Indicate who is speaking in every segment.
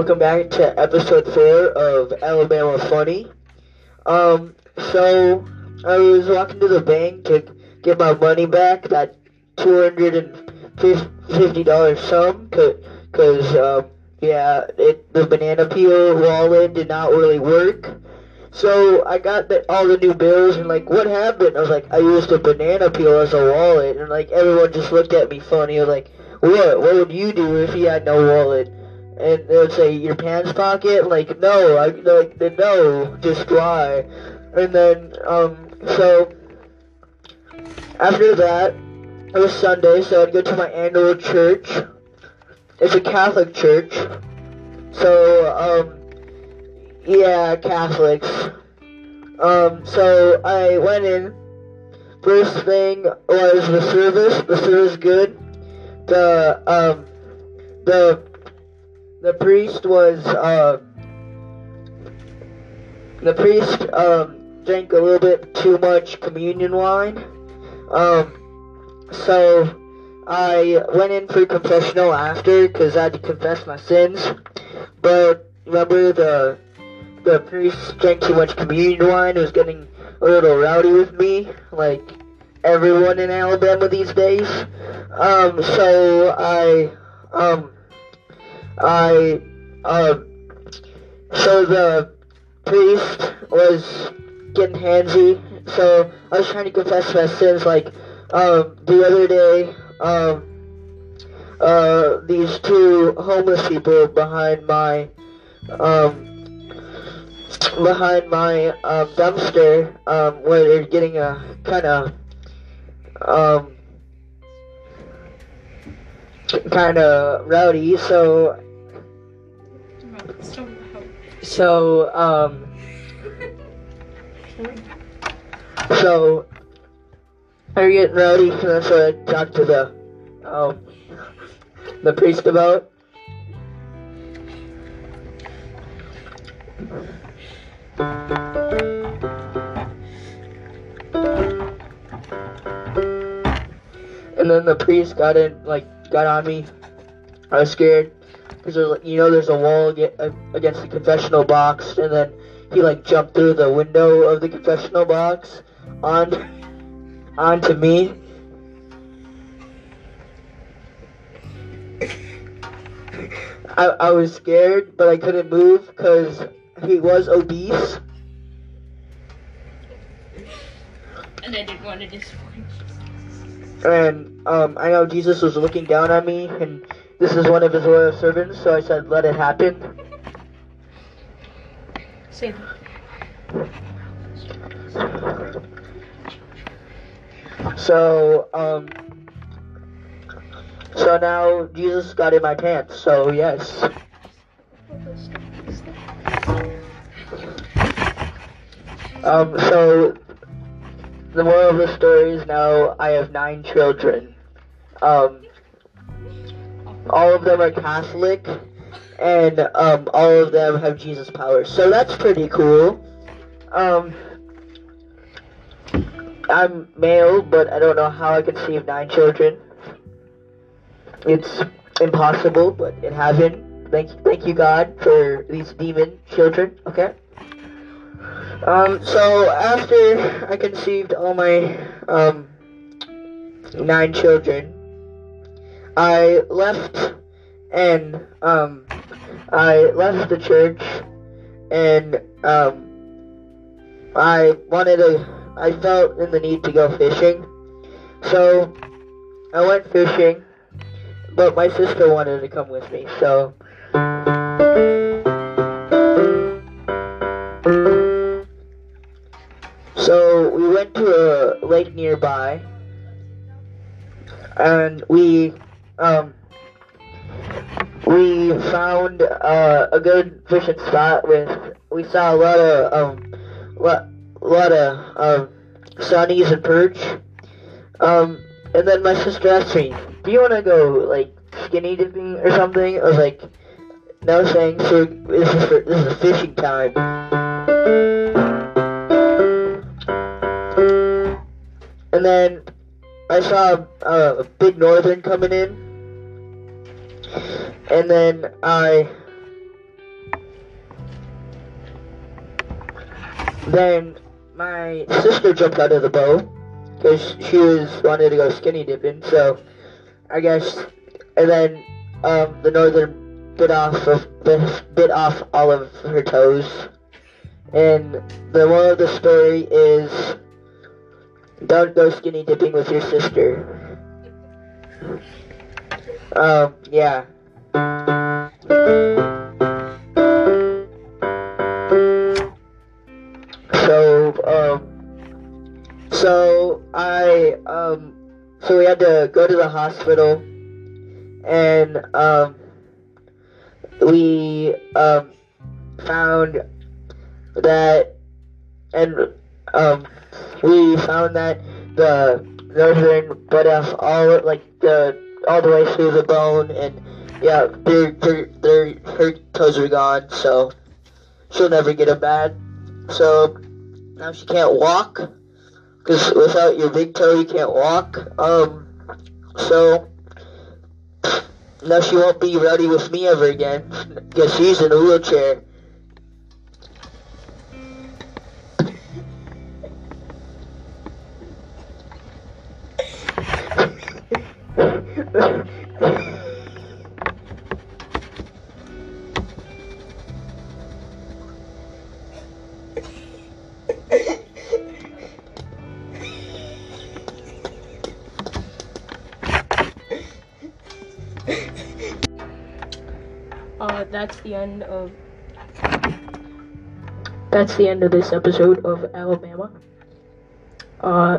Speaker 1: Welcome back to episode four of Alabama Funny. Um, so I was walking to the bank to get my money back, that two hundred and fifty dollars sum, cause, um, yeah, it the banana peel wallet did not really work. So I got the, all the new bills and like, what happened? I was like, I used a banana peel as a wallet, and like everyone just looked at me funny. Like, what? What would you do if you had no wallet? And they would say your pants pocket? Like no I like no just why and then um so after that it was Sunday so I'd go to my annual church. It's a Catholic church. So um yeah Catholics. Um so I went in. First thing was the service. The service good. The um the the priest was uh, the priest um, drank a little bit too much communion wine. Um, so I went in for confessional after because I had to confess my sins. But remember the the priest drank too much communion wine. Was getting a little rowdy with me, like everyone in Alabama these days. Um, so I um I, um, so the priest was getting handsy, so I was trying to confess my sins, like, um, the other day, um, uh, these two homeless people behind my, um, behind my, um, dumpster, um, where they're getting a kind of, um, kind of rowdy, so so, um, so, are you getting ready? That's what I talked to the, um, the priest about. And then the priest got in, like, got on me. I was scared because you know there's a wall against the confessional box, and then he like jumped through the window of the confessional box on onto me. I, I was scared, but I couldn't move because he was obese.
Speaker 2: And I didn't want to disappoint
Speaker 1: And um, I know Jesus was looking down on me, and this is one of his loyal servants, so I said, let it happen.
Speaker 2: Say
Speaker 1: So, um, so now Jesus got in my pants, so yes. Um, so, the moral of the story is now I have nine children. Um, all of them are Catholic, and um, all of them have Jesus powers. So that's pretty cool. Um, I'm male, but I don't know how I conceived nine children. It's impossible, but it happened. Thank, thank you, God, for these demon children. Okay. Um, so after I conceived all my um, nine children, I left and um, I left the church and um, I wanted to, I felt in the need to go fishing. So I went fishing, but my sister wanted to come with me, so. So we went to a lake nearby, and we um, we found uh, a good fishing spot with we saw a lot of um lot, lot of um sunnies and perch. Um, and then my sister asked me, "Do you want to go like skinny dipping or something?" I was like, "No thanks. So this is for, this is fishing time." And then I saw uh, a big northern coming in and then I then my sister jumped out of the boat because she was wanted to go skinny dipping. So I guess and then um, the northern bit off of bit off all of her toes. And the moral of the story is don't go skinny dipping with your sister. Um, yeah. So, um, so I, um, so we had to go to the hospital and, um, we, um, found that, and, um, we found that the northern bit off all, like, the, all the way through the bone, and, yeah, their, their, her toes are gone, so she'll never get them back. So, now she can't walk, because without your big toe, you can't walk. Um, so, now she won't be rowdy with me ever again, because she's in a wheelchair.
Speaker 2: Uh, that's the end of. That's the end of this episode of Alabama. Uh,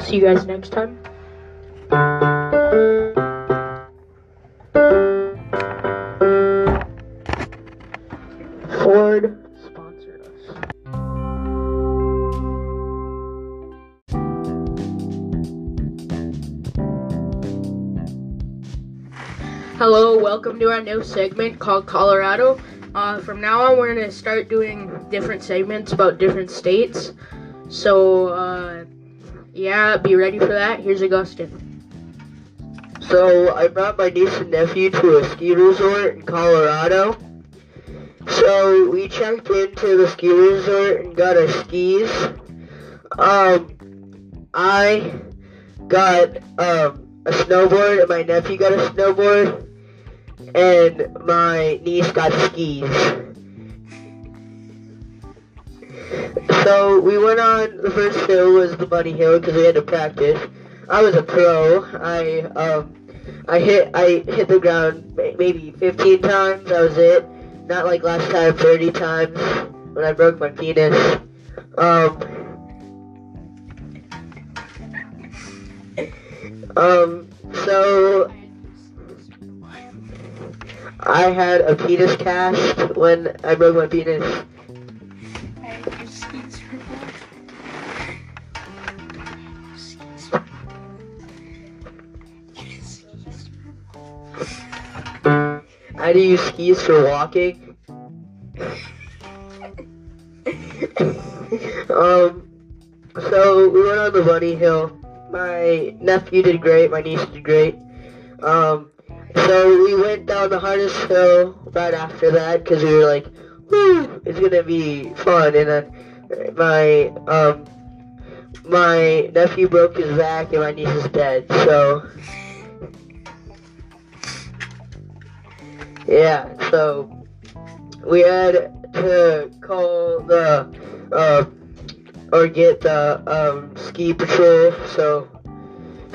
Speaker 2: see you guys next time. Welcome to our new segment called Colorado. Uh, from now on, we're going to start doing different segments about different states. So, uh, yeah, be ready for that. Here's Augustin.
Speaker 1: So I brought my niece and nephew to a ski resort in Colorado. So we checked into the ski resort and got our skis. Um, I got um a snowboard and my nephew got a snowboard and my niece got skis. So we went on the first hill was the bunny hill because we had to practice. I was a pro. I um I hit I hit the ground maybe 15 times. That was it. Not like last time 30 times when I broke my penis. Um Um so I had a penis cast when I broke my penis. I do use skis for walking. um, so we went on the bunny hill. My nephew did great. My niece did great. Um, so we went down the hardest hill right after that because we were like, "Woo, it's gonna be fun." And then my um, my nephew broke his back and my niece is dead. So. Yeah, so we had to call the uh, or get the um, ski patrol. So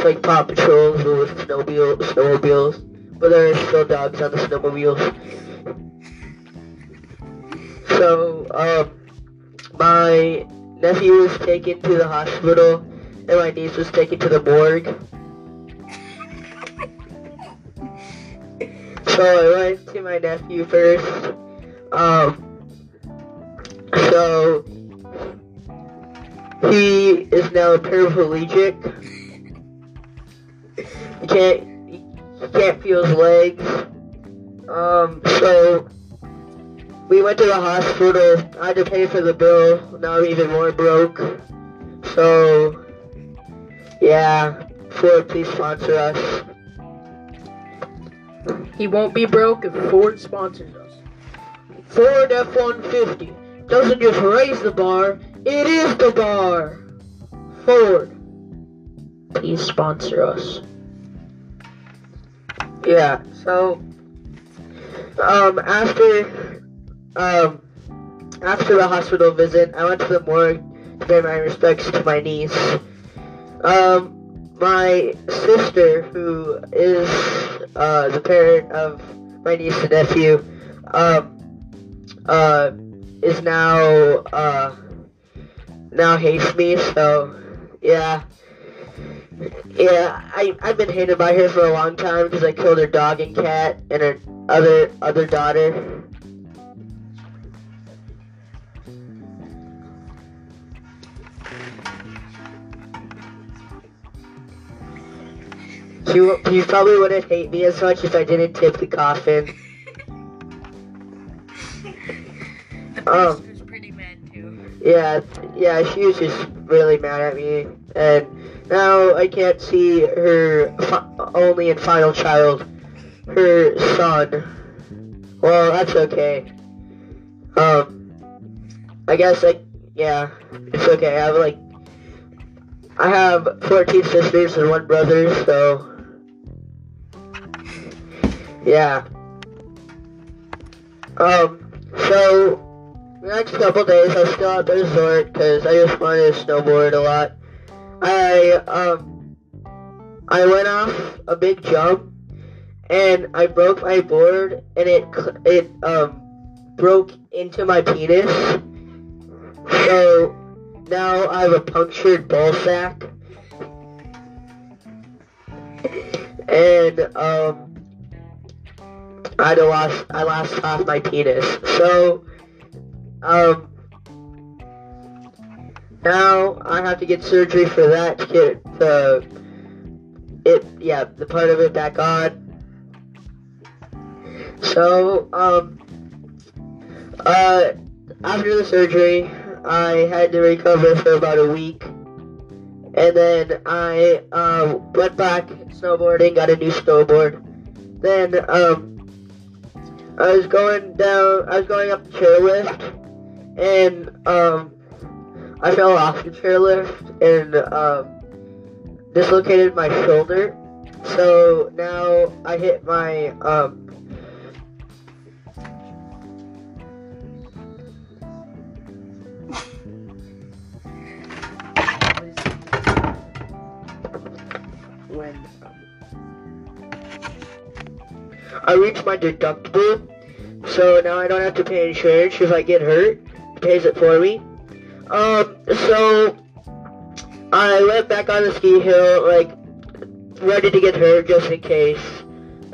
Speaker 1: like Paw Patrols with snowmobile, snowmobiles, but there are still dogs on the snowmobiles. So um, my nephew was taken to the hospital, and my niece was taken to the morgue. So I went to my nephew first. Um, so he is now paraplegic. He can't he can't feel his legs. Um, so we went to the hospital. I had to pay for the bill. Now I'm even more broke. So yeah, Ford, please sponsor us.
Speaker 2: He won't be broke if Ford sponsors us.
Speaker 1: Ford F-150. doesn't just raise the bar, it is the bar. Ford, please sponsor us. Yeah, so um after um after the hospital visit, I went to the morgue to pay my respects to my niece. Um my sister, who is uh, the parent of my niece and nephew, um, uh, is now uh, now hates me. So yeah, yeah, I I've been hated by her for a long time because I killed her dog and cat and her other other daughter. She, you probably wouldn't hate me as much if I didn't tip the coffin.
Speaker 2: The
Speaker 1: Um,
Speaker 2: was pretty mad too.
Speaker 1: Yeah, yeah, she was just really mad at me, and now I can't see her fi- only and final child, her son. Well, that's okay. Um, I guess like, yeah, it's okay. I have like, I have 14 sisters and one brother, so yeah. Um, so the next couple days, I still at the resort because I just wanted to snowboard a lot. I um, I went off a big jump and I broke my board and it it um broke into my penis. So now I have a punctured ball sack. And um I lost I lost half my penis. So um now I have to get surgery for that to get the it yeah, the part of it back on. So, um uh after the surgery I had to recover for about a week. And then I um went back snowboarding, got a new snowboard. Then um I was going down I was going up the chairlift and um I fell off the chairlift and um dislocated my shoulder. So now I hit my um when I reached my deductible, so now I don't have to pay insurance if I get hurt. It pays it for me. Um, so I went back on the ski hill, like ready to get hurt just in case.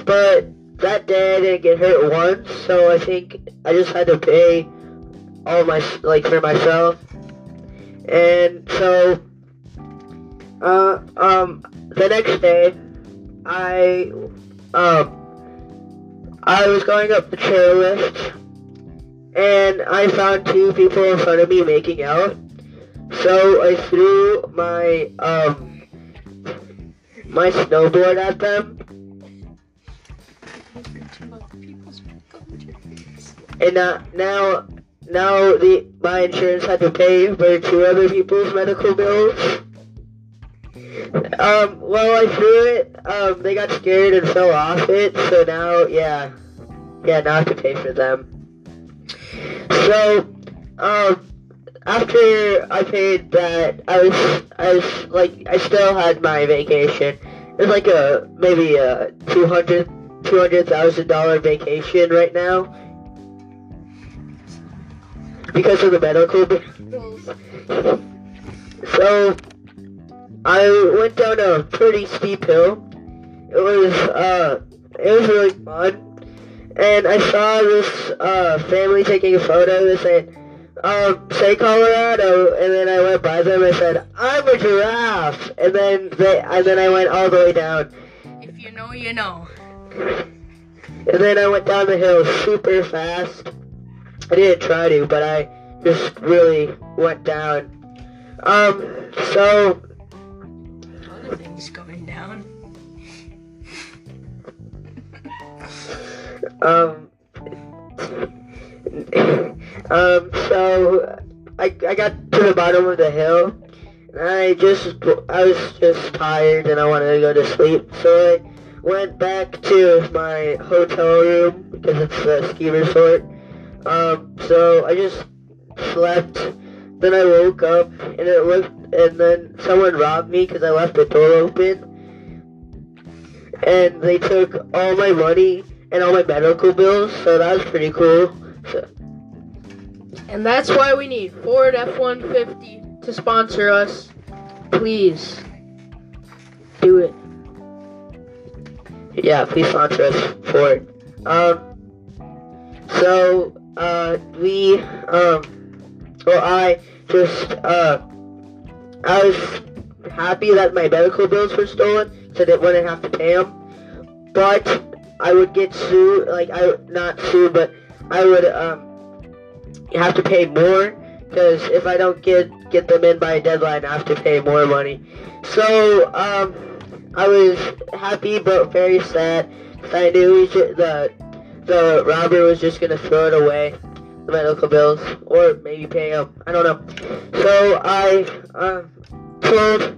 Speaker 1: But that day I didn't get hurt once, so I think I just had to pay all my like for myself. And so, uh, um, the next day, I, um, I was going up the chairlift, and I found two people in front of me making out. So I threw my um my snowboard at them, and uh, now now the my insurance had to pay for two other people's medical bills. Um, well, I threw it. Um, they got scared and fell off it. So now, yeah, yeah, now I have to pay for them. So, um, after I paid that, I was, I was like, I still had my vacation. It was like a maybe a two hundred, two hundred thousand dollar vacation right now because of the medical bills. So I went down a pretty steep hill. It was uh, it was really fun, and I saw this uh family taking a photo. They said, um, "Say Colorado," and then I went by them. and said, "I'm a giraffe," and then they and then I went all the way down,
Speaker 2: If you know, you know.
Speaker 1: and then I went down the hill super fast. I didn't try to, but I just really went down. Um, so
Speaker 2: A lot of things going down.
Speaker 1: Um, um, so I, I got to the bottom of the hill, and I just I was just tired and I wanted to go to sleep, so I went back to my hotel room because it's a ski resort. Um, so I just slept. Then I woke up and it looked, and then someone robbed me because I left the door open, and they took all my money and all my medical bills. So that was pretty cool. So,
Speaker 2: And that's why we need Ford F 150 to sponsor us. Please do it.
Speaker 1: yeah, please sponsor us for it. Um, so uh, we um, well, I just uh, I was happy that my medical bills were stolen, so that wouldn't have to pay them. But I would get sued, like I not sued, but I would um have to pay more because if I don't get get them in by a deadline, I have to pay more money. So um, I was happy but very sad I knew he should, the the robber was just gonna throw it away, the medical bills, or maybe pay them. I don't know. So I um, told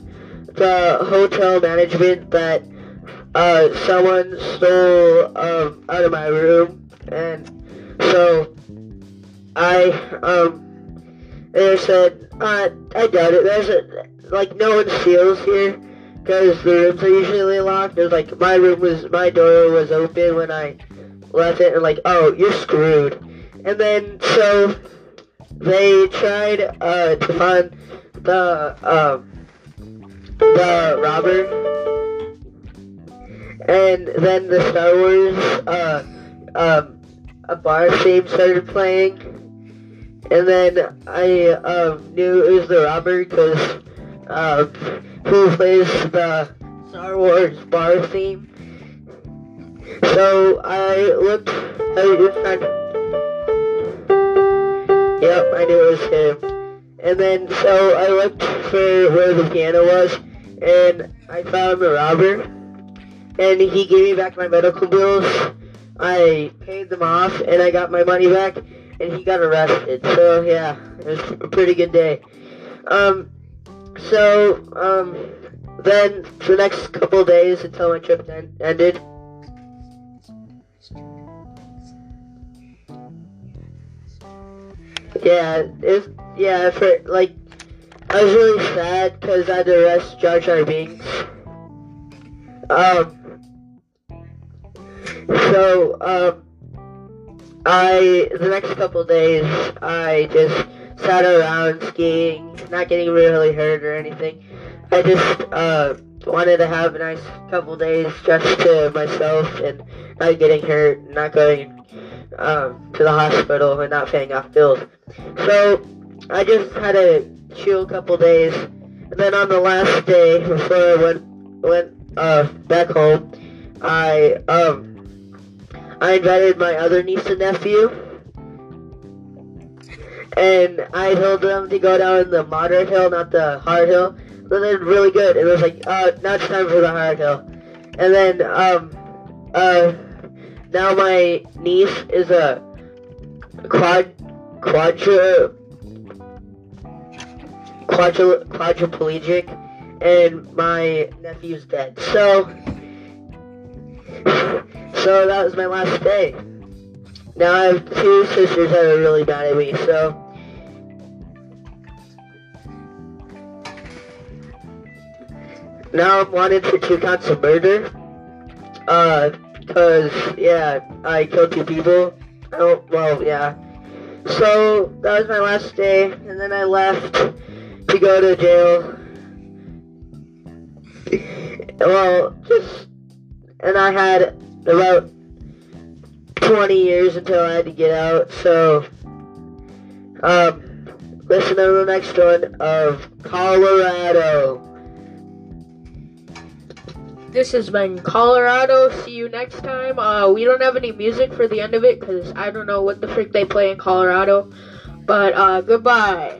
Speaker 1: the hotel management that uh, someone stole um, out of my room, and so I um they said uh, I doubt it. There's a, like no one steals here because the rooms are usually locked. There's like my room was my door was open when I left it, and like oh you're screwed. And then so they tried uh, to find the um the robber and then the Star Wars uh, um, a bar theme started playing, and then I um, knew it was the robber because um, who plays the Star Wars bar theme. So I looked. I found. Yep, I knew it was him. And then so I looked for where the piano was, and I found the robber and he gave me back my medical bills. I paid them off, and I got my money back, and he got arrested. So yeah, it was a pretty good day. Um, so um, then for the next couple days until my trip en- ended. Yeah, it's yeah for like I was really sad because I had to arrest Jar Jar Binks. Um, so, um, I, the next couple days, I just sat around skiing, not getting really hurt or anything. I just, uh, wanted to have a nice couple days just to myself and not getting hurt, not going, um, to the hospital and not paying off bills. So, I just had a chill couple days, and then on the last day before I went, went, uh, back home, I, um, I invited my other niece and nephew, and I told them to go down the moderate hill, not the hard hill. So they're really good. It was like, uh, now it's time for the hard hill. And then, um, uh, now my niece is a quad, quadra, quadra, quadriplegic, and my nephew's dead. So, so that was my last day. Now I have two sisters that are really mad at me, so. Now I'm wanted for two counts of murder. Uh, cause, yeah, I killed two people. Don't, well, yeah. So, that was my last day, and then I left to go to jail. well, just, and I had about 20 years until I had to get out. So, um, listen to the next one of Colorado.
Speaker 2: This has been Colorado. See you next time. Uh, we don't have any music for the end of it because I don't know what the frick they play in Colorado. But uh, goodbye.